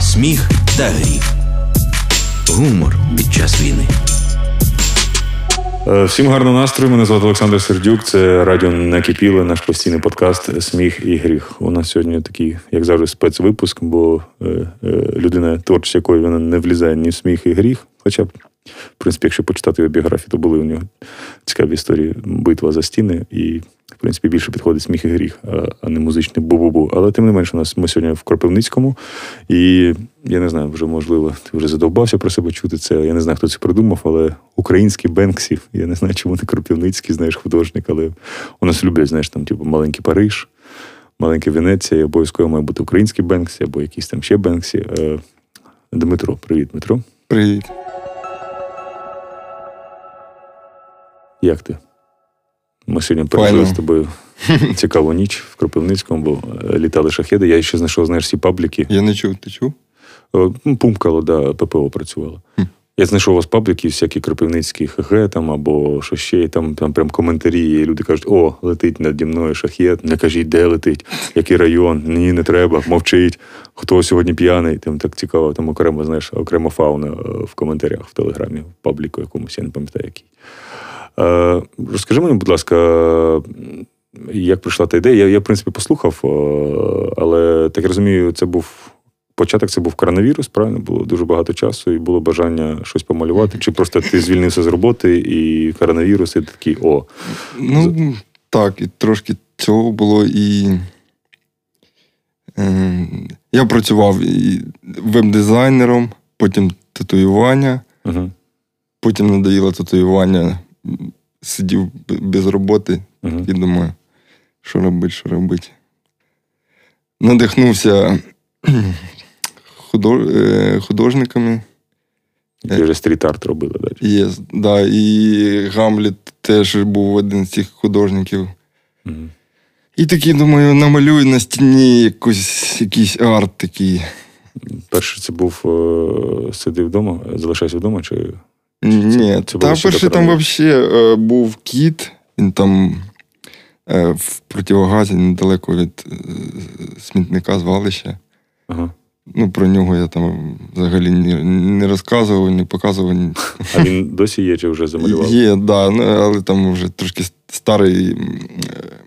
Сміх та гріх. Гумор під час війни. Е, всім гарного настрою. Мене звати Олександр Сердюк. Це радіо Накипіле, наш постійний подкаст Сміх і гріх. У нас сьогодні такий, як завжди, спецвипуск, бо е, е, людина, творчість якої вона не влізає ні в сміх і гріх. Хоча в принципі, якщо почитати його біографію, то були у нього цікаві історії битва за стіни і в принципі, більше підходить сміх і гріх, а не музичний бу-бу-бу. Але тим не менше, у нас ми сьогодні в Кропивницькому, і я не знаю, вже можливо, ти вже задовбався про себе чути це. Я не знаю, хто це придумав, але український Бенксі, я не знаю, чому не Кропивницький, знаєш, художник, але у нас люблять, знаєш, там, типу, маленький Париж, маленька Венеція, і обов'язково має бути український Бенксі або якийсь там ще Бенксі. Е, Дмитро, привіт, Дмитро. Привіт. Як ти? Ми сьогодні пережили з тобою цікаву ніч в Кропивницькому, бо е, літали шахеди. Я ще знайшов, знаєш, всі пабліки. Я не чув, ти чув? Ну, пумкало, да, ППО працювало. Я знайшов у вас пабліки, всякі кропивницькі ХГ там або що ще, і там там прям коментарі. і Люди кажуть, о, летить наді мною шахет, не кажіть, де летить, який район, ні, не треба, мовчить, хто сьогодні п'яний. Там так цікаво, там окремо, знаєш, окрема фауна е, в коментарях в телеграмі, в пабліку якомусь, я не пам'ятаю який. Е, розкажи мені, будь ласка, як прийшла та ідея? Я, я в принципі, послухав, е, але так розумію, це був. Початок це був коронавірус, правильно було дуже багато часу, і було бажання щось помалювати. Чи просто ти звільнився з роботи і коронавірус, і ти такий о. Ну, так, і трошки цього було і. Е, я працював і веб-дизайнером, потім татуювання, uh потім надоїло татуювання сидів без роботи uh-huh. і думаю, що робити, що робити. Надихнувся е, художниками. Які вже стріт-арт робили, так? Є, да, І Гамліт теж був один з цих художників. Mm-hmm. І такий, думаю, намалюю на стіні якусь, якийсь арт такий. Перший це був е, сидив вдома, залишайся вдома? чи... Ні, це та перший там взагалі був кіт, він там е, в противогазі недалеко від е, смітника звалища. Ага. Ну, про нього я там взагалі не, не розказував, не показував. А він досі є чи вже замалював? Є, так, да, ну, але там вже трошки старий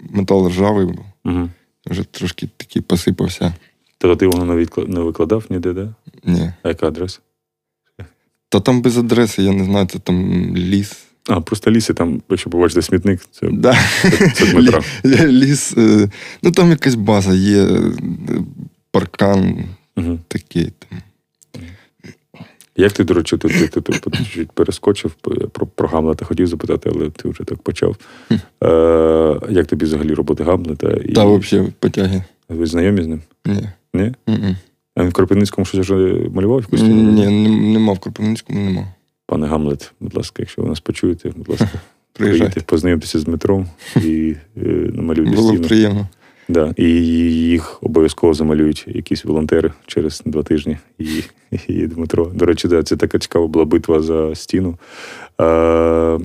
метал ржавий був. Угу. Вже трошки такий посипався. Тобто ти його не викладав ніде, да? Ні. А яка адреса? Та там без адреси, я не знаю, це там ліс. А, просто ліс і там, якщо побачите смітник, це да. це. Ліс. Е, ну там якась база є, е, паркан угу. такий. там. Як ти, до речі, ти, ти, ти, ти перескочив про про Гамлета, хотів запитати, але ти вже так почав. Е, Як тобі взагалі роботи Гамлета? І... Та взагалі потяги. Ви знайомі з ним? Ні. Ні? Mm-mm. А він в Кропивницькому щось вже малював якусь? Ні, нема в Кропивницькому, нема. Пане Гамлет, будь ласка, якщо ви нас почуєте, будь ласка, приїдьте, познайомтеся з Дмитром і е, намалюйте Було стіну. приємно. Да. І їх обов'язково замалюють якісь волонтери через два тижні. І і Дмитро. До речі, да, це така цікава була битва за стіну. А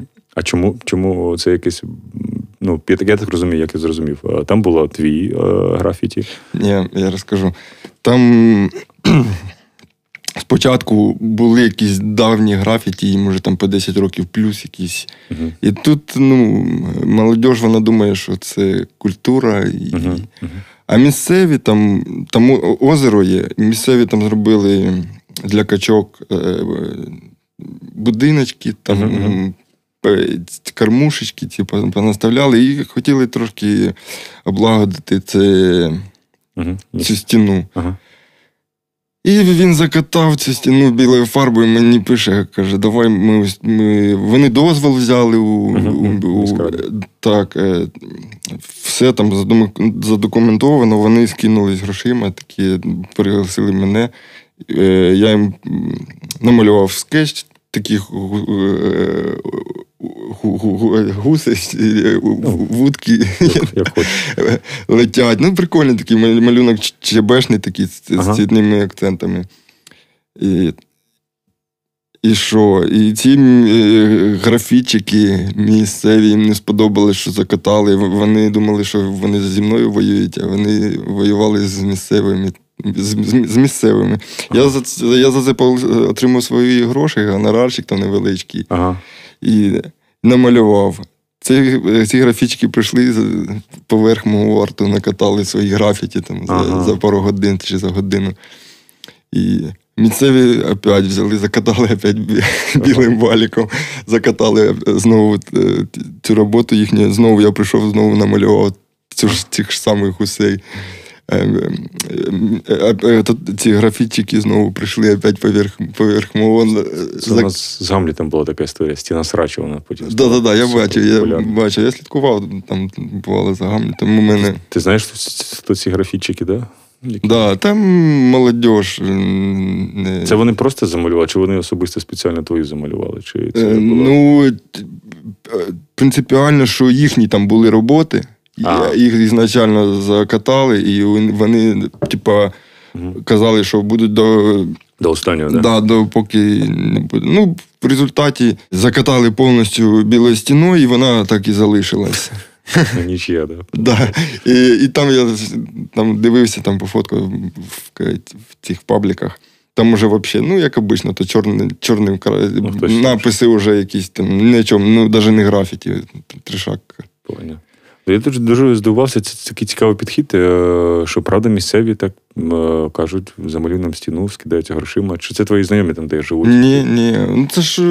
чому чому це якесь. Ну, я так розумію, як я зрозумів. Там було твій графіті. Ні, я розкажу. Там спочатку були якісь давні графіті, може там по 10 років плюс якісь. Uh-huh. І тут ну, молодь, вона думає, що це культура. І... Uh-huh. Uh-huh. А місцеві там там озеро є, місцеві там зробили для качок е, будиночки, там. Кармушечки, типу, понаставляли і хотіли трошки облагодити це, uh-huh. цю стіну. Uh-huh. І він закатав цю стіну білою фарбою, мені пише, каже, давай ми ми вони дозвол взяли у, uh-huh. у, у так, е, все там задокументовано, вони скинулись грошима, такі пригласили мене. Е, я їм намалював скетч таких гуси, ну, вудки летять. Ну, прикольний такий малюнок чебешний такий з ага. цвітними акцентами. І І що? І ці е, графічики місцеві їм не сподобалось, що закатали. Вони думали, що вони зі мною воюють, а вони воювали з місцевими. З, з місцевими. Ага. Я за я за це отримав свої гроші, гонорарчик там невеличкий. Ага. І намалював. Ці ці графічки прийшли поверх мого арту, накатали свої графіті там ага. за за пару годин чи за годину. І Місцеві опять взяли, закатали опять білим валіком, закатали знову е, цю роботу їхню. Знову я прийшов, знову намалював цю ж цих ж самих гусей. Ем, ем, е, ці графітчики знову прийшли опять поверх поверх мого. Це у нас з Гамлітом була така історія, стіна срачу, вона потім. Так, я бачив, я бачив, я слідкував, там бувало за Гамлітом. У мене... Ти знаєш, хто ці графітчики, так? Да? Які... Да, там молодь. Не... Це вони просто замалювали, чи вони особисто спеціально твою замалювали? Чи це е, було... Ну, принципіально, що їхні там були роботи, а. їх ізначально закатали, і вони, типа, казали, що будуть до. До останнього, да? Да, до поки не буде. Ну, в результаті закатали повністю білою стіною, і вона так і залишилася. Нічия, да. да. І і там я там дивився там по фотку в, в цих пабліках. Там уже взагалі, ну, як обично, то чорний, чорним ну, написи вже якісь там, нічому, ну, навіть не графіті, тришак. Понял. Я дуже дуже здивувався, це такий цікавий підхід, е, що правда місцеві так е, кажуть, замалюй нам стіну, скидаються грошима. Чи це твої знайомі там, де живуть? Ні, ні. Ну це ж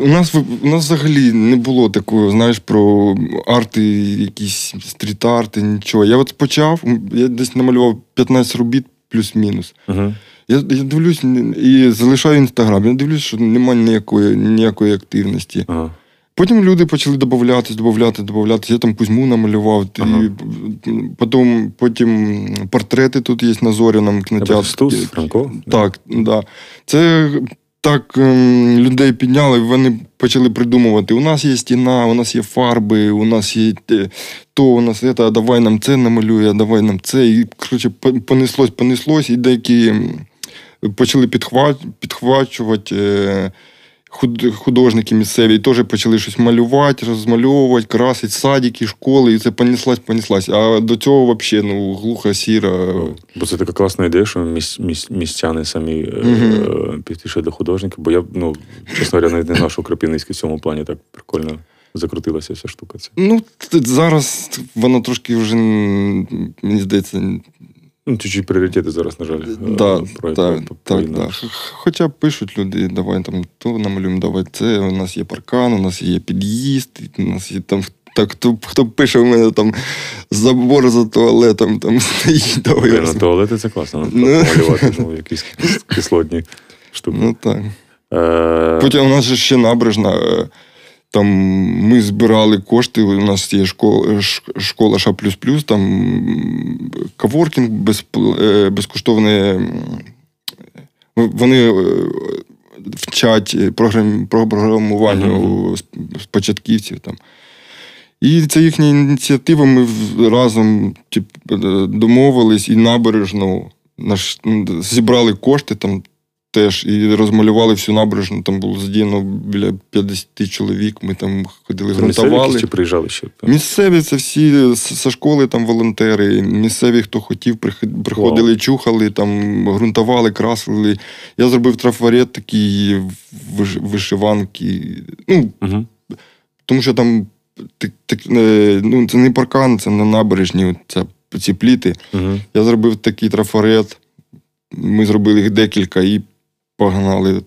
у нас у нас взагалі не було такого, знаєш, про арти, якісь стріт-арти, нічого. Я от почав, я десь намалював 15 робіт плюс-мінус. Uh-huh. Я я дивлюсь і залишаю інстаграм. Я дивлюсь, що немає ніякої ніякої активності. Uh-huh. Потім люди почали додатись, додати, додатись. Я там Кузьму намалював. Ага. І потім, потім портрети тут є на Зоряному кінотеатрі. Стус, Франко? Так, да. Це так ем, людей підняли, вони почали придумувати: у нас є стіна, у нас є фарби, у нас є то, у нас це, а давай нам це намалює, а давай нам це. І коротше, понеслось, понеслось, і деякі почали підхвачувати. Е, художники місцеві теж почали щось малювати, розмальовувати, красити садики, школи, і це понеслась, понеслась. А до цього взагалі ну, глуха, сіра. Бо це така класна ідея, що міс, міс, містяни самі mm-hmm. підійшли до художника. Бо я, ну, чесно говоря, навіть не знав, що Кропівницький в цьому плані так прикольно закрутилася вся штука. Ця. Ну, зараз воно трошки вже, мені здається, Ну, чуть-чуть пріоритети зараз, на жаль. Да, про, так, про, так, да. Хоча пишуть люди, давай там то намалюємо, давай це. У нас є паркан, у нас є під'їзд, у нас є там. Так, хто хто пише у мене там забор за туалетом, там стоїть. давай. На ну, туалети це класно. Ну. Малювати ну, якісь кислотні штуки. Ну так. Е... Потім у нас ще набережна. Там ми збирали кошти. У нас є школа школа Ша там каворкінг без, е, безкоштовний. Вони е, вчать програм, програмуванню uh-huh. з початківців. Там. І це їхня ініціатива. Ми разом тип, е, домовились і набережну наш, зібрали кошти там теж і розмалювали всю набережну. Там було задіяно біля 50 чоловік. Ми там ходили, грунтували. чи приїжджали ще? Місцеві це всі зі школи там волонтери. Місцеві, хто хотів, приходили, wow. чухали, там грунтували, красили. Я зробив трафарет такі вишиванки. Ну, uh Тому що там так, так, е, ну, це не паркан, це не набережні, це ці пліти. uh Я зробив такий трафарет. Ми зробили їх декілька і погнали.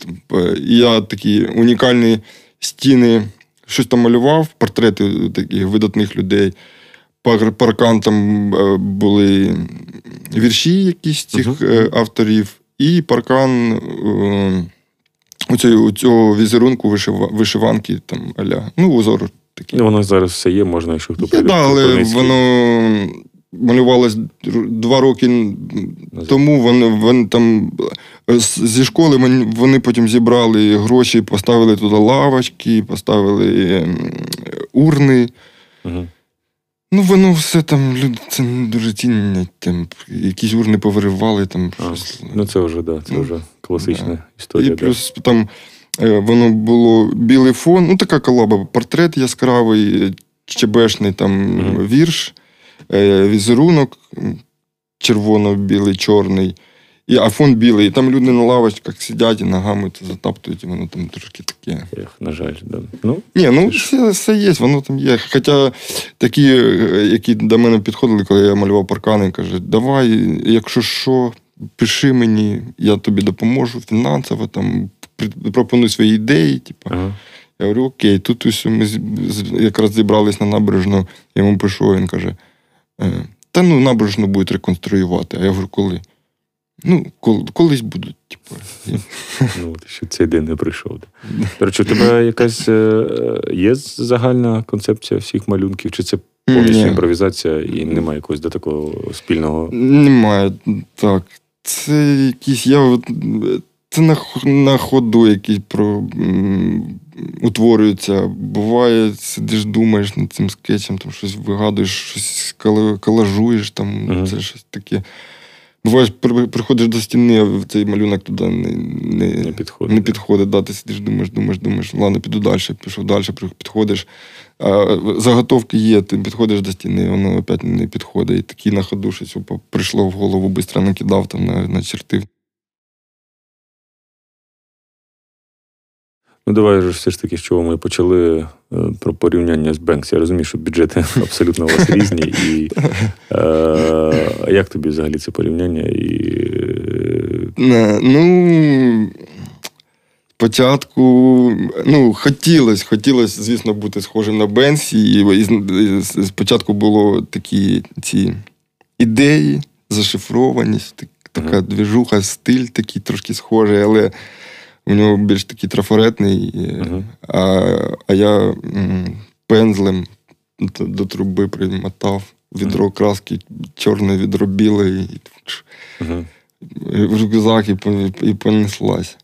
І я такі унікальні стіни, щось там малював, портрети таких видатних людей. Паркан там е, були вірші якісь цих uh-huh. авторів, і паркан е, у цього, у цього візерунку вишиванки там аля. Ну, узор такий. Ну, воно зараз все є, можна, якщо хто прийде. Так, але воно малювалось два роки тому. Вони вони там зі школи вони потім зібрали гроші, поставили туди лавочки, поставили урни. Угу. Ну, воно все там, люди це не дуже цінять. Там, якісь урни повиривали. там. А, щось. Ну, це вже, да, це ну, вже класична да. історія. І плюс там е, воно було білий фон, ну така колаба, портрет яскравий, чебешний там mm вірш, е, візерунок червоно-білий, чорний. І, А фон білий, і там люди на лавочках сидять і ногами це затаптують, і воно там трошки таке. Ех, На жаль, да. Ну, Ні, ну все все є, воно там є. Хоча такі, які до мене підходили, коли я малював паркани, кажуть, давай, якщо що, пиши мені, я тобі допоможу фінансово, там, пропонуй свої ідеї. Типу. Ага. Я говорю, окей, тут ось ми якраз зібрались на набережну, я йому пишу, він каже: «Е, Та ну набережну будуть реконструювати. А я говорю, коли? Ну, колись будуть, типу. Ну, що цей день не прийшов. До речі, у тебе якась е, є загальна концепція всіх малюнків? Чи це повністю Ні. імпровізація і немає якогось до такого спільного? Немає. Так. Це якісь. Я це на на ходу якісь про утворюються. Буває, сидиш, думаєш над цим скетчем, там щось вигадуєш, щось колажуєш, там, uh це щось таке. Буваєш, приходиш до стіни, а цей малюнок туди не не, не підходить. Не підходить. Да, Ти сидиш, думаєш, думаєш, думаєш, ладно, піду далі, пішов далі, підходиш. А Заготовки є, ти підходиш до стіни, воно опять не підходить. І такий на ходу щось прийшло в голову, швидко накидав там на, Ну, давай ж все ж таки, з чого ми почали е, про порівняння з Бенкс. Я розумію, що бюджети абсолютно у вас різні. І е, як тобі взагалі це порівняння? І... Не, Ну, спочатку ну, хотілося, хотілося, звісно, бути схожим на Бенсі. І, і Спочатку було такі ці ідеї, зашифрованість, така двіжуха, стиль такий трошки схожий, але. У нього більш такий трафаретний, uh-huh. а а я пензлем до, до труби примотав відро uh-huh. краски, чорне відро біле, і uh-huh. в рюкзак і, і понеслась.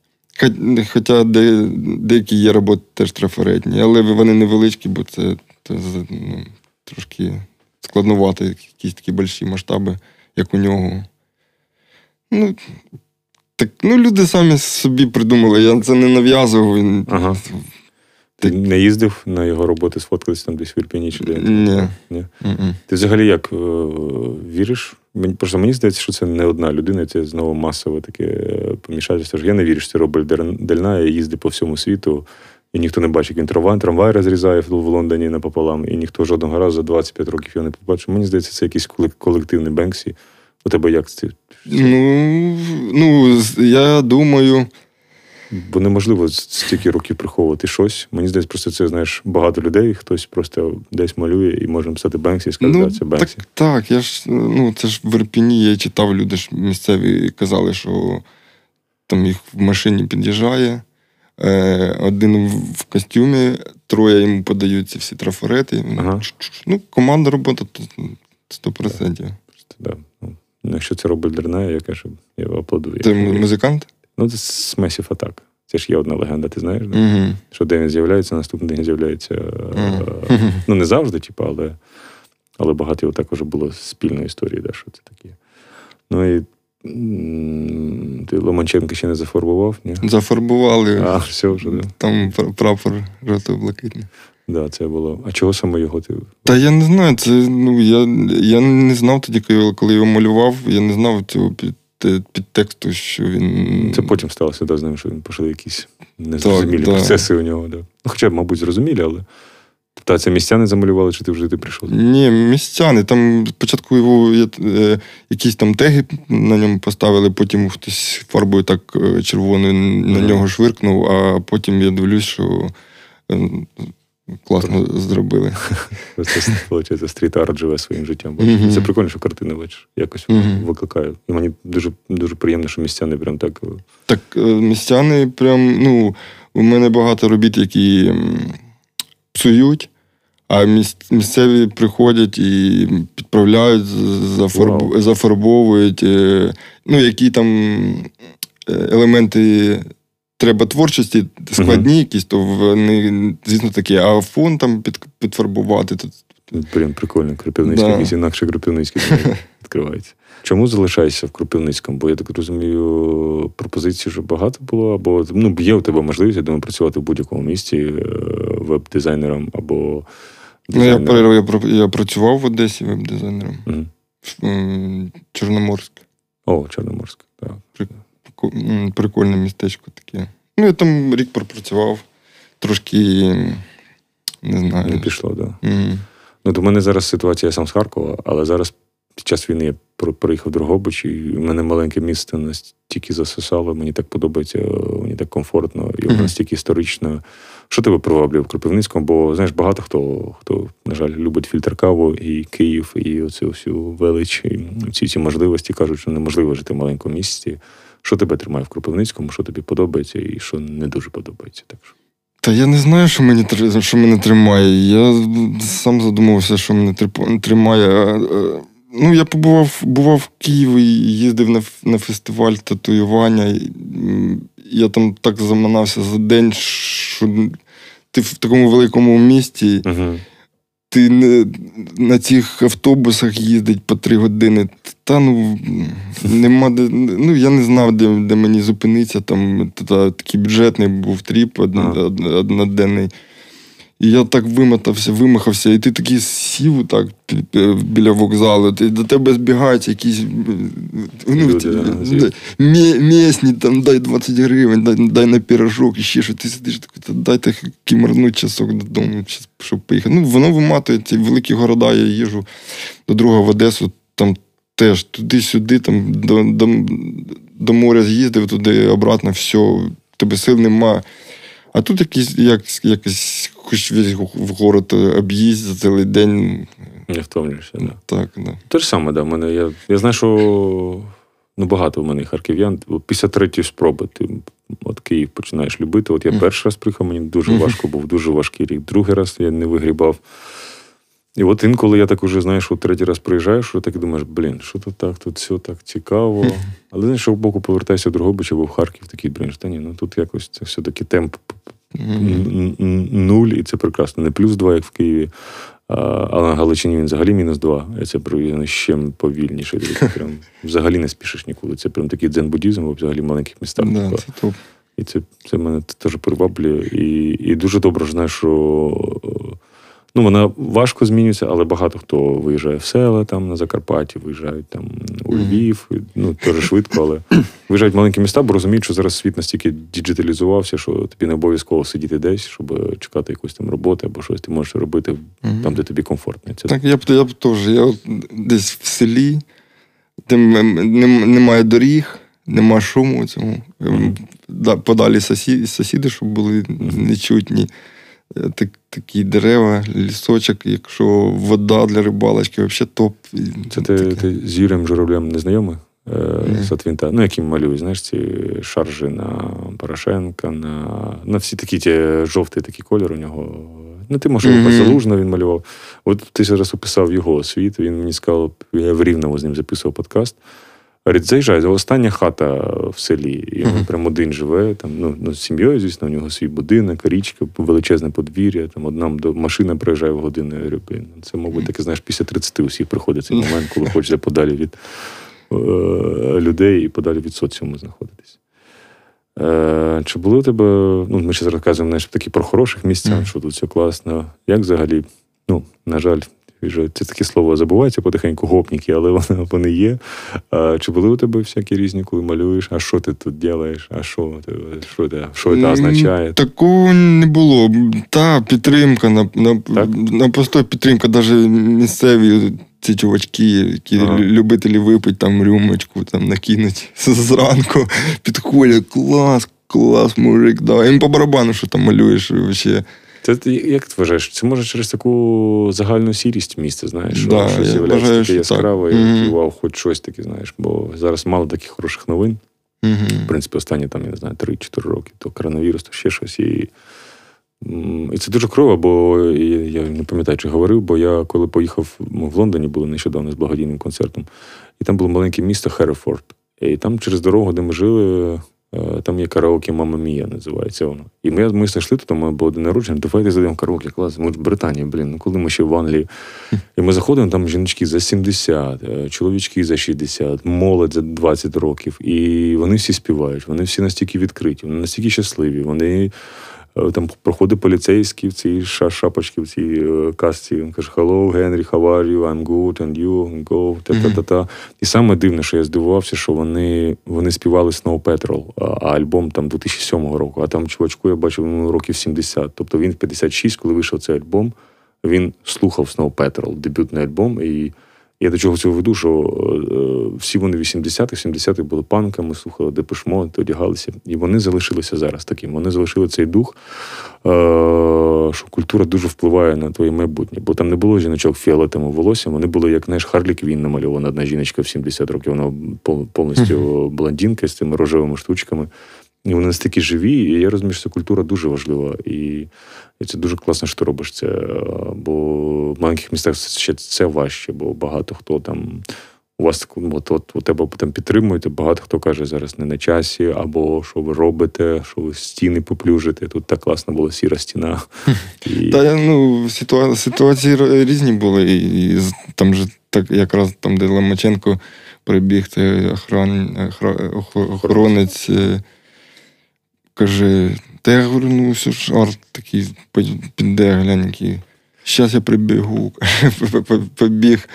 Хоча де, деякі є роботи теж трафаретні, але вони невеличкі, бо це, це ну, трошки складнувати, якісь такі більші масштаби, як у нього. Ну, так, ну, люди самі собі придумали, я це не нав'язував. Ага. Ти не їздив на його роботи, сфоткатися там десь в Ірпіні чи де? Ні. Ні? Ти взагалі як е, віриш? Мені, просто мені здається, що це не одна людина, це знову масове таке е, помішательство. Я не вірю, що це робить Дельна, я їздив по всьому світу, і ніхто не бачить, як він трамвай, трамвай розрізає в Лондоні напополам, і ніхто жодного разу за 25 років його не побачив. Мені здається, це якийсь колективний Бенксі. У тебе як це? Ну, ну, я думаю. Бо неможливо стільки років приховувати щось. Мені здається, просто це знаєш багато людей, хтось просто десь малює і може написати Бенксі і сказати, ну, це Бенксі. Так, так, я ж ну це ж в Ірпіні я читав, люди ж місцеві казали, що там їх в машині під'їжджає. Е, один в костюмі, троє йому подаються всі трафарети. Ага. Ну, команда робота 100%. Так, да. Ну, якщо це робить Дерне, я кажу, я аплодую. Ти музикант? Ну, це Massive Attack. Це ж є одна легенда, ти знаєш? Да? uh Що день з'являється, наступний день з'являється. uh Ну, не завжди, типу, але але багато його також було спільної історії, да, що це таке. Ну і ти Ломанченка ще не зафарбував? ні? Зафарбували. А, все вже, да. Там прапор жовто-блакитний. Да, це було. А чого саме його ти? Та я не знаю. Це ну я я не знав тоді, коли його малював, я не знав цього під, підтексту, що він. Це потім сталося да, з ним, що він пішли якісь незрозумілі так, процеси да. у нього. Да. Ну, Хоча, мабуть, зрозумілі, але. Тобто це містяни замалювали, чи ти вже ти прийшов? Ні, містяни. Там спочатку його е, якісь там теги на ньому поставили, потім хтось фарбою так е, червоною на нього швиркнув, а потім я дивлюсь, що е, Класно зробили. Це виходить, стріт-арт живе своїм життям. Mm-hmm. Це прикольно, що картини бачиш. Якось mm-hmm. викликає. І мені дуже дуже приємно, що містяни прям так. Е, так, е, містяни прям, ну, у мене багато робіт, які псують, а місцеві приходять і підправляють, зафарб... wow. зафарбовують, е, ну, які там елементи треба творчості складні, uh-huh. якісь, то вони, звісно, такі, а фон там під, підфарбувати, то Блін, прикольно, Кропивницький, Да. якийсь інакше Кропивницький відкривається. Чому залишаєшся в Кропивницькому? Бо я так розумію, пропозицій вже багато було, або ну, є у тебе можливість, я думаю, працювати в будь-якому місті е, веб-дизайнером або Ну, я, дизайнером. я, я працював в Одесі веб-дизайнером. В, Чорноморськ. О, Чорноморськ. Так. Прикольне містечко таке. Ну, я там рік пропрацював. Трошки не знаю. Не пішло, так. Да. Мгм. Ну, до мене зараз ситуація я сам з Харкова, але зараз під час війни я приїхав в Дрогобич, і в мене маленьке місто настільки засосало, мені так подобається, мені так комфортно, і воно настільки історично. Що тебе приваблює в Кропивницькому? Бо знаєш, багато хто, хто, на жаль, любить фільтр каву і Київ, і оцю всю велич, і всі ці можливості кажуть, що неможливо жити в маленькому місті. Що тебе тримає в Кропивницькому, що тобі подобається і що не дуже подобається? Так що. Та я не знаю, що, мені, що мене тримає. Я сам задумався, що мене тримає. Ну, я побував бував в Києві, їздив на, на фестиваль татуювання. Я там так заманався за день, що ти в такому великому місті, Угу. ти не, на цих автобусах їздить по три години. Та ну нема де. Ну я не знав, де, де мені зупинитися. Там та, такий бюджетний був trip од, од- одноденний. І я так вимотався, вимахався, і ти такий сів так біля вокзалу, ти до тебе збігаються якісь ну, Люди, звідки? мєсні, там дай 20 гривень, дай, дай на пірожок і ще що. Ти сидиш такий, «Та дайте кімарнуть часок додому, щоб поїхати. Ну, воно виматує ці великі города, я їжу до друга в Одесу, там теж туди-сюди, там до, до, до моря з'їздив, туди обратно, все, тебе сил нема. А тут якийсь, як, якось хоч весь в город об'їзд за цілий день. Не втомлюєшся. Да. Так, да. Те ж саме, да. Мене, я, я знаю, що ну, багато в мене харків'ян. Після третьої спроби ти от Київ починаєш любити. От я перший раз приїхав, мені дуже важко був, дуже важкий рік. Другий раз я не вигрібав. І от інколи я так уже, знаєш, от третій раз приїжджаєш, що так думаєш, блін, що тут так, тут все так цікаво. Але що в боку повертайся в Дрогобич або в Харків, такий, блін, та ні, ну тут якось це все-таки темп нуль, і це прекрасно. Не плюс два, як в Києві, а, а на Галичині він взагалі мінус два. І це про- ще повільніше. Прям взагалі не спішиш нікуди. Це прям такий дзен-буддізм, взагалі в маленьких містах. Да, це топ. І це, це мене теж приваблює. І, і дуже добре знаєш, що ну, вона важко змінюється, але багато хто виїжджає в села там на Закарпатті, виїжджають там у Львів, ну теж швидко, але виїжджають в маленькі міста, бо розуміють, що зараз світ настільки діджиталізувався, що тобі не обов'язково сидіти десь, щоб чекати якусь там роботи або щось ти можеш робити там, де тобі комфортно. Це Так, я б, я б теж. Я от десь в селі, де немає доріг, нема шуму цьому. Да, подалі сусіди, сусіди, щоб були нечутні. Е, Так, такі дерева, лісочок, якщо вода для рибалочки, взагалі топ. Це ти, ти з Юрієм Журавлем не знайомий? Е, Ні. з Атвінта, ну, яким малюють, знаєш, ці шаржі на Порошенка, на, на всі такі ті жовтий такий кольор у нього. Ну, ти може, Мгм. mm залужно він малював. От ти зараз описав його світ, він мені сказав, я в Рівному з ним записував подкаст. Говорить, заїжджай, це остання хата в селі. І він Мгм. прям один живе, там, ну, ну, з сім'єю, звісно, у нього свій будинок, річка, величезне подвір'я, там одна машина приїжджає в годину. Я говорю, Це, мабуть, таке, знаєш, після 30 усіх приходить цей момент, коли хочеться подалі від е, людей і подалі від соціуму знаходитись. Е, чи були у тебе, ну, ми ще розказуємо знаєш, такі про хороших місцях, Мгм. що тут все класно. Як взагалі, ну, на жаль, вже це таке слово забувається потихеньку, гопніки, але вони, вони є. А, чи були у тебе всякі різні, коли малюєш? А що ти тут робиш? А що, що, це, що це означає? Такого не було. Та підтримка, на, на, Так? на постой підтримка, навіть місцеві ці чувачки, які Ага. любителі випити там рюмочку, там накинуть зранку, підходять, клас, клас, мужик, да. Їм по барабану, що там малюєш вообще. Це ти як ти вважаєш? Це може через таку загальну сірість міста, знаєш, що Да, щось я з'являється таке яскраве, і такий, вау, хоч щось таке, знаєш, бо зараз мало таких хороших новин. В принципі, останні там, я не знаю, 3-4 роки, то коронавірус, то ще щось. І, і це дуже круто, бо я, я не пам'ятаю, чи говорив, бо я коли поїхав, ми в Лондоні були нещодавно з благодійним концертом, і там було маленьке місто Херефорд. І там через дорогу, де ми жили, там є караоке Мама Мія, називається воно. І ми ми знайшли тут, ми було день народження, давайте зайдемо в караоке, клас. Ми в Британії, блін, ну коли ми ще в Англії. І ми заходимо, там жіночки за 70, е, чоловічки за 60, молодь за 20 років. І вони всі співають, вони всі настільки відкриті, вони настільки щасливі. Вони Е, там проходить поліцейський в цій шапочці, в цій е, касті. Він каже: Hello, Henry, how are you? I'm good, and you go. Та-та-та-та. І саме дивне, що я здивувався, що вони вони співали Snow Petrol, а альбом там 2007 року. А там чувачку я бачив ну, років 70. Тобто він в 56, коли вийшов цей альбом, він слухав Snow Petrol, дебютний альбом. і я до чого цього веду, що е, всі вони 80-х, 70-х були панками, слухали Депешмо, одягалися. І вони залишилися зараз таким. Вони залишили цей дух, е, що культура дуже впливає на твоє майбутнє. Бо там не було жіночок фіолетовим волоссям, вони були, як знаєш, Харлі Квін намальована одна жіночка в 70 років. Вона повністю блондинка з цими рожевими штучками. І вони настільки живі, і я розумію, що культура дуже важлива. І це дуже класно, що ти робиш це. Бо в маленьких містах ще це важче, бо багато хто там. У вас от, от, у тебе там підтримуєте, багато хто каже зараз не на часі, або що ви робите, що ви стіни поплюжите. Тут так класно була сіра стіна. І... Та ну ситуації, ситуації різні були. І, там же так якраз там, де Ломаченко прибіг, охран, охоронець е, каже. Та я говорю, ну все ж арт такий піде, глянь, який. Зараз я прибігу, побіг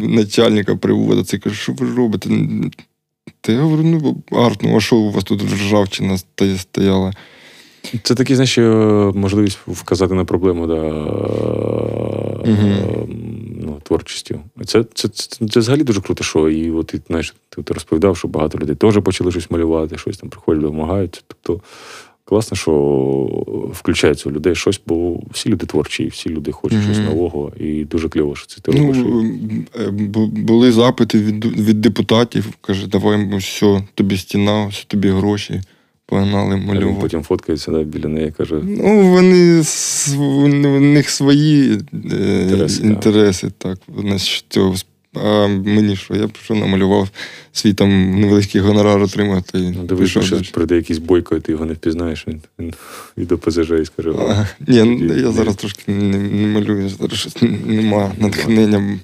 начальника приводиться, каже, що ви робите? Та я говорю, ну арт, ну а що у вас тут ржавчина стояла? Це такий, знаєш, можливість вказати на проблему да, угу. Ну, творчістю. Це це, це, це взагалі дуже круто, що і от ти знаєш, ти, розповідав, що багато людей теж почали щось малювати, щось там приходять, допомагають. Тобто Класно, що включається у людей щось, бо всі люди творчі, всі люди хочуть mm-hmm. щось нового, і дуже кльово, що це ти робиш. Ну, Були запити від від депутатів, каже, давай все, тобі стіна, все тобі гроші. Погнали малювати. Він потім фоткається да, біля неї каже. Ну, вони у них свої е, інтереси, інтереси так. Вони цього а мені що? Я що намалював свій там невеличкий гонорар отримати. Ну, Дивись, що прийде якийсь бойко, і ти його не впізнаєш, він, він від ОПЗЖ і скаже. А, ні, я зараз трошки не, не малюю, зараз щось нема натхнення.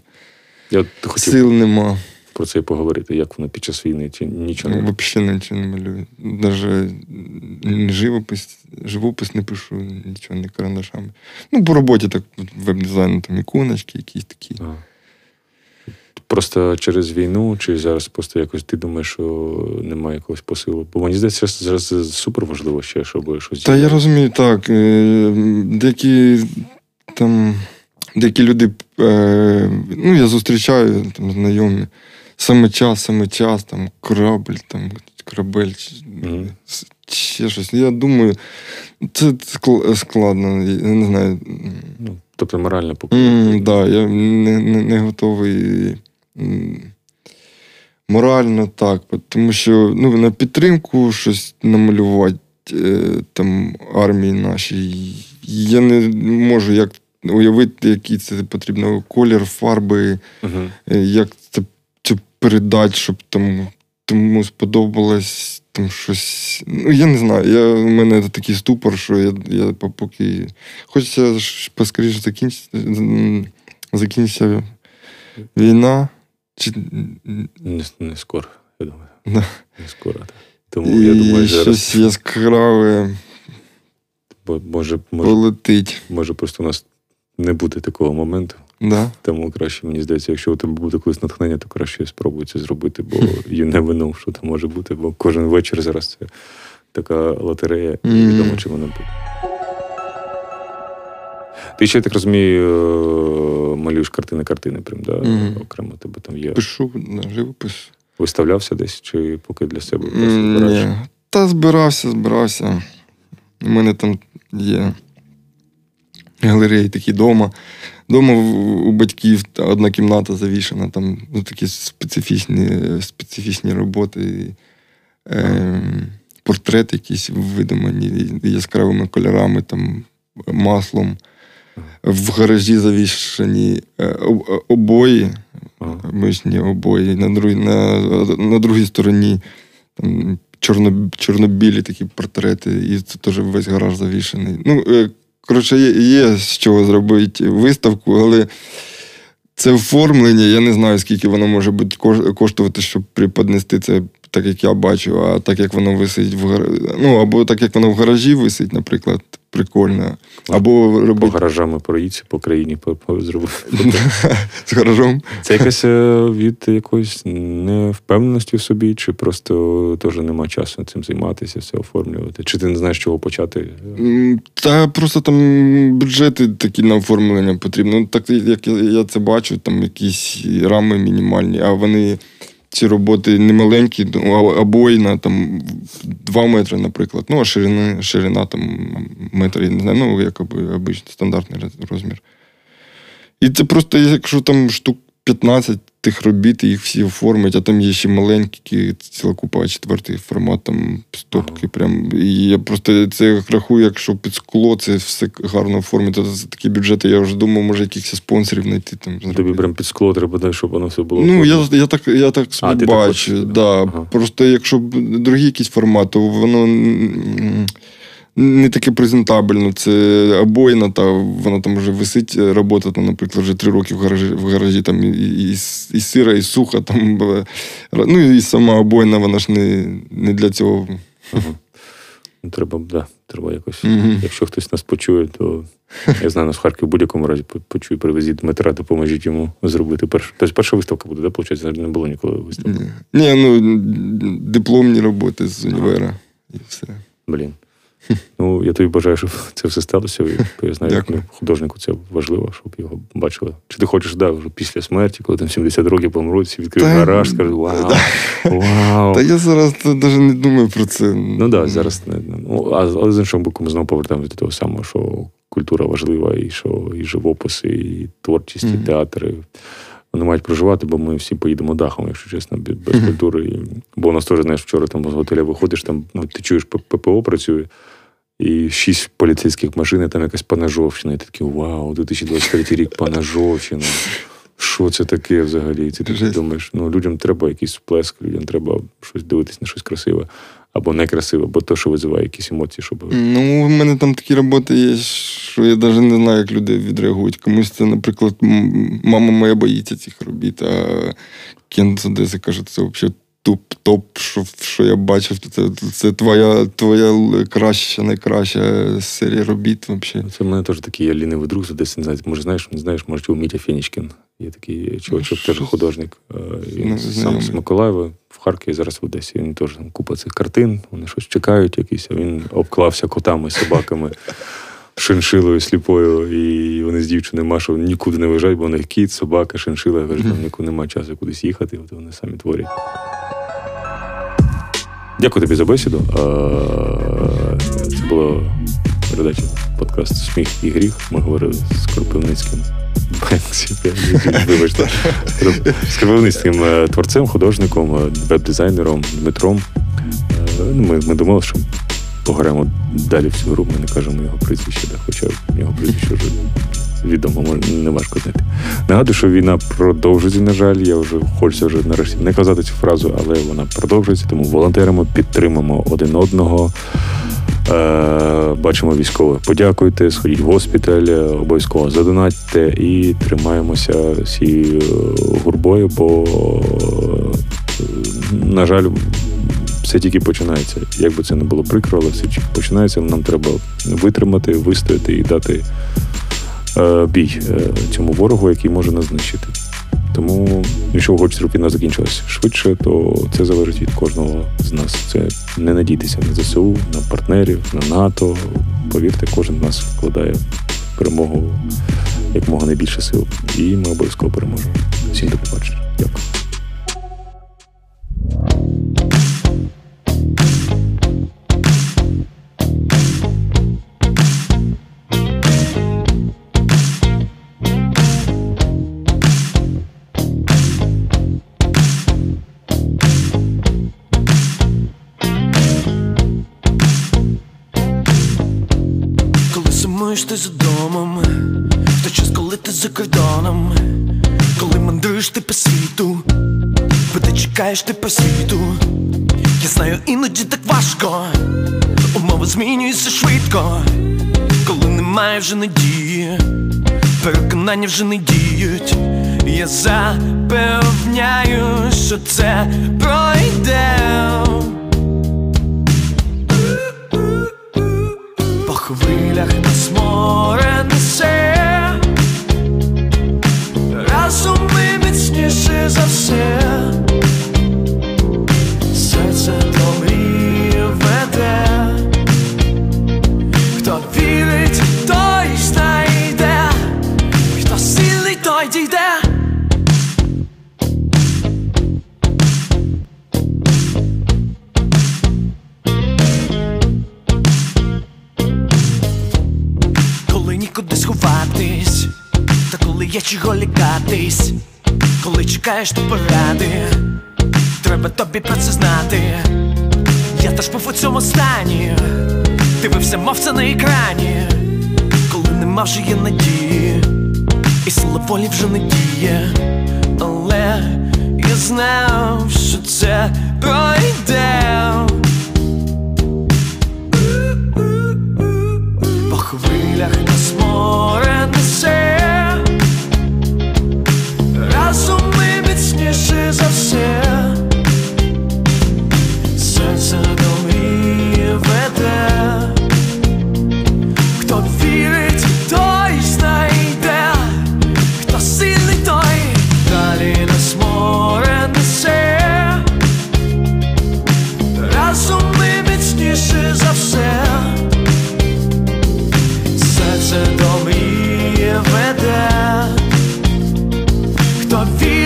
Я хотів сил нема. Про це і поговорити, як воно під час війни, чи нічого не Взагалі нічого не малюю. Навіть живопис, живопис не пишу, нічого, не карандашами. Ну, по роботі так веб-дизайну, там іконочки, якісь такі. Ага. Просто через війну, чи зараз просто якось ти думаєш, що немає якогось посилу? Бо мені здається, зараз супер важливо ще, щоб щось. Та я розумію, так. Е, деякі там, деякі люди, е, ну, я зустрічаю там знайомі. Саме час, саме час, там корабль, там корабель, mm-hmm. ще щось. Я думаю, це складно, я не знаю. Ну, Тобто морально. Mm, да, я не, не, не готовий морально так, тому що ну, на підтримку щось намалювати е, там армії нашій. Я не можу як уявити, який це потрібно колір, фарби, uh як передати, щоб там тому сподобалось там щось. Ну, я не знаю. Я, У мене такий ступор, що я я поки. Хочеться поскоріше закінчити закінчиться війна. Чи... Не, не скоро, я думаю. Да. Не скоро. Так. Тому І я думаю, зараз... щось яскраве Бо може, може, полетить. Може, просто у нас не буде такого моменту. Да. Тому краще, мені здається, якщо у тебе буде колись натхнення, то краще спробуй це зробити, бо you never know, що там може бути, бо кожен вечір зараз це така лотерея, і відомо, чи вона буде. Ти ще я так розумію, е, малюєш картини картини, прям, да? Mm-hmm. окремо тебе там є. Пишу на живопис. Виставлявся десь чи поки для себе Ні. Та збирався, збирався. У мене там є галереї такі вдома. Дома у батьків одна кімната завішена, там ну, такі специфічні специфічні роботи, е, портрети якісь видумані яскравими кольорами, там, маслом. В гаражі завішені е, обої, мишні обої, на друг, на, на другій стороні там, чорно, чорнобілі такі портрети, і це теж весь гараж завішений. Ну, е, коротше, є, є з чого зробити виставку, але це оформлення, я не знаю, скільки воно може бути коштувати, щоб приподнести це так, як я бачу, а так як воно висить в гаражі. Ну, або так, як воно в гаражі висить, наприклад, прикольно. Або робити... По гаражами проїдься по країні зробити. З гаражом. Це якась е, від якоїсь невпевненості в собі, чи просто теж нема часу цим займатися, все оформлювати? Чи ти не знаєш, чого почати? Та просто там бюджети такі на оформлення потрібно. Ну, так як я це бачу, там якісь рами мінімальні, а вони ці роботи не маленькі, ну, обойна там 2 метри, наприклад. Ну, а ширина ширина там метр, я не знаю, ну, як обичний стандартний розмір. І це просто, якщо там штук 15 тих робіт, їх всі оформить, а там є ще маленькі, ціла купа четвертий формат, там стопки. Прям. І я просто це рахую, якщо під скло це все гарно оформити, то це такі бюджети. Я вже думав, може якихось спонсорів знайти. Там, Тобі прям під скло треба, дай, щоб воно все було. Ну, я я так я так а, бачу. Так да. Ага. Просто якщо другі якісь формати, то воно не таке презентабельно. Це обоїна, та вона там вже висить, е, робота, там, наприклад, вже три роки в гаражі в гаражі там і, і, і сира, і суха. Там, Ну і сама обоїна, вона ж не не для цього. Ага. Ну, треба, да, треба якось. Mm-hmm. Якщо хтось нас почує, то я знаю, нас в Харкові в будь-якому разі почує, привезіть Дмитра, допоможіть йому зробити. Перш... Тобто перша виставка буде, да, виходить? Не було ніколи виставки. Ні, ну дипломні роботи з універа і все. Блін. Ну, я тобі бажаю, щоб це все сталося. Я знаю, ну, художнику це важливо, щоб його бачили. Чи ти хочеш, да, вже після смерті, коли там 70 років помруть, відкрив гараж, скажеш, вау, вау. Та я зараз навіть не думаю про це. Ну так, зараз не. Ну, але з іншого боку, ми знову повертаємося до того самого, що культура важлива, і що і живописи, і творчість, і театри. Вони мають проживати, бо ми всі поїдемо дахом, якщо чесно, без культури. Бо у нас теж, знаєш, вчора там з готеля виходиш, там ну, ти чуєш, ППО працює і шість поліцейських машин, і там якась Панажовщина. І ти такий, вау, 2023 рік Панажовщина. Що це таке взагалі? Ти так думаєш, ну людям треба якийсь сплеск, людям треба щось дивитись на щось красиве або некрасиве, або то, що визиває якісь емоції, щоб. Ну, у мене там такі роботи є, що я навіть не знаю, як люди відреагують. Комусь це, наприклад, мама моя боїться цих робіт, а Кен з Одеси каже, це взагалі топ-топ, що що я бачив, це це твоя твоя краща, найкраща серія робіт. Взагалі. Це в мене теж такий лінивий друг, десь не знаю, може знаєш, не знаєш, може, у Мітя Фенічкін. Є такий чувачок, теж художник. Е, він не, сам з Миколаєва в Харкові, зараз в Одесі. Він теж там купа цих картин, вони щось чекають, якісь, а він обклався котами, собаками. Шиншилою сліпою, і вони з дівчиною Машою нікуди не виїжджають, бо вони кіт, собака, шиншила. Я кажу, там нікуди немає часу кудись їхати, от вони самі творять. Дякую тобі за бесіду. Це була передача подкаст Сміх і гріх. Ми говорили з Кропивницьким. Вибачте, з Кропивницьким е, творцем, художником, е, веб-дизайнером Дмитром. Е, ми ми думали, що пограємо далі в цю гру, ми не кажемо його прізвище, хоча його прізвище вже відомо, не важко знайти. Нагадую, що війна продовжується, на жаль, я вже хочеться вже нарешті не казати цю фразу, але вона продовжується, тому волонтеримо, підтримуємо один одного. Е, бачимо військових. Подякуйте, сходіть в госпіталь, обов'язково задонатьте і тримаємося всі е, гурбою, бо, на жаль, все тільки починається. Як би це не було прикро, але все тільки починається. Нам треба витримати, вистояти і дати Е, бій е, цьому ворогу, який може нас знищити. Тому, якщо хочете, щоб війна закінчилася швидше, то це залежить від кожного з нас. Це не надійтеся на ЗСУ, на партнерів, на НАТО. Повірте, кожен з нас вкладає перемогу якомога найбільше сил. І ми обов'язково переможемо. Всім до побачення. Дякую. Ти за домом, в той час, коли ти за кордоном, коли мандруєш ти по світу, бо ти чекаєш ти по світу, Я знаю, іноді так важко, умови змінюються швидко, коли немає вже надії, переконання вже не діють. Я запевняю, що це пройде. По хвилях нас море несе Разом ми міцніше за все. Нікуди та коли є чого лякатись, коли чекаєш ти поради, треба тобі про це знати. Я теж був у цьому стані, дивився, мов це на екрані, коли нема вже є надії, і сила волі вже не діє, але я знав, що це пройде. Хто вірить,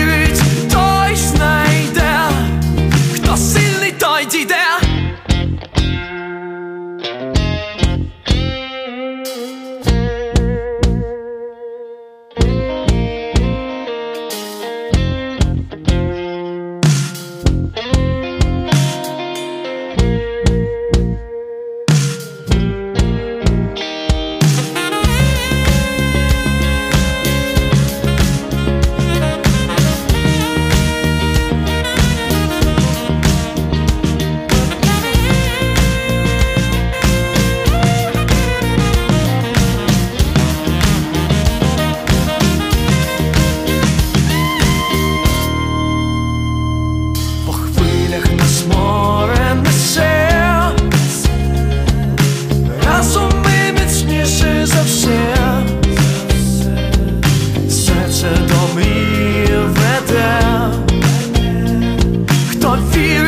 хто вірить,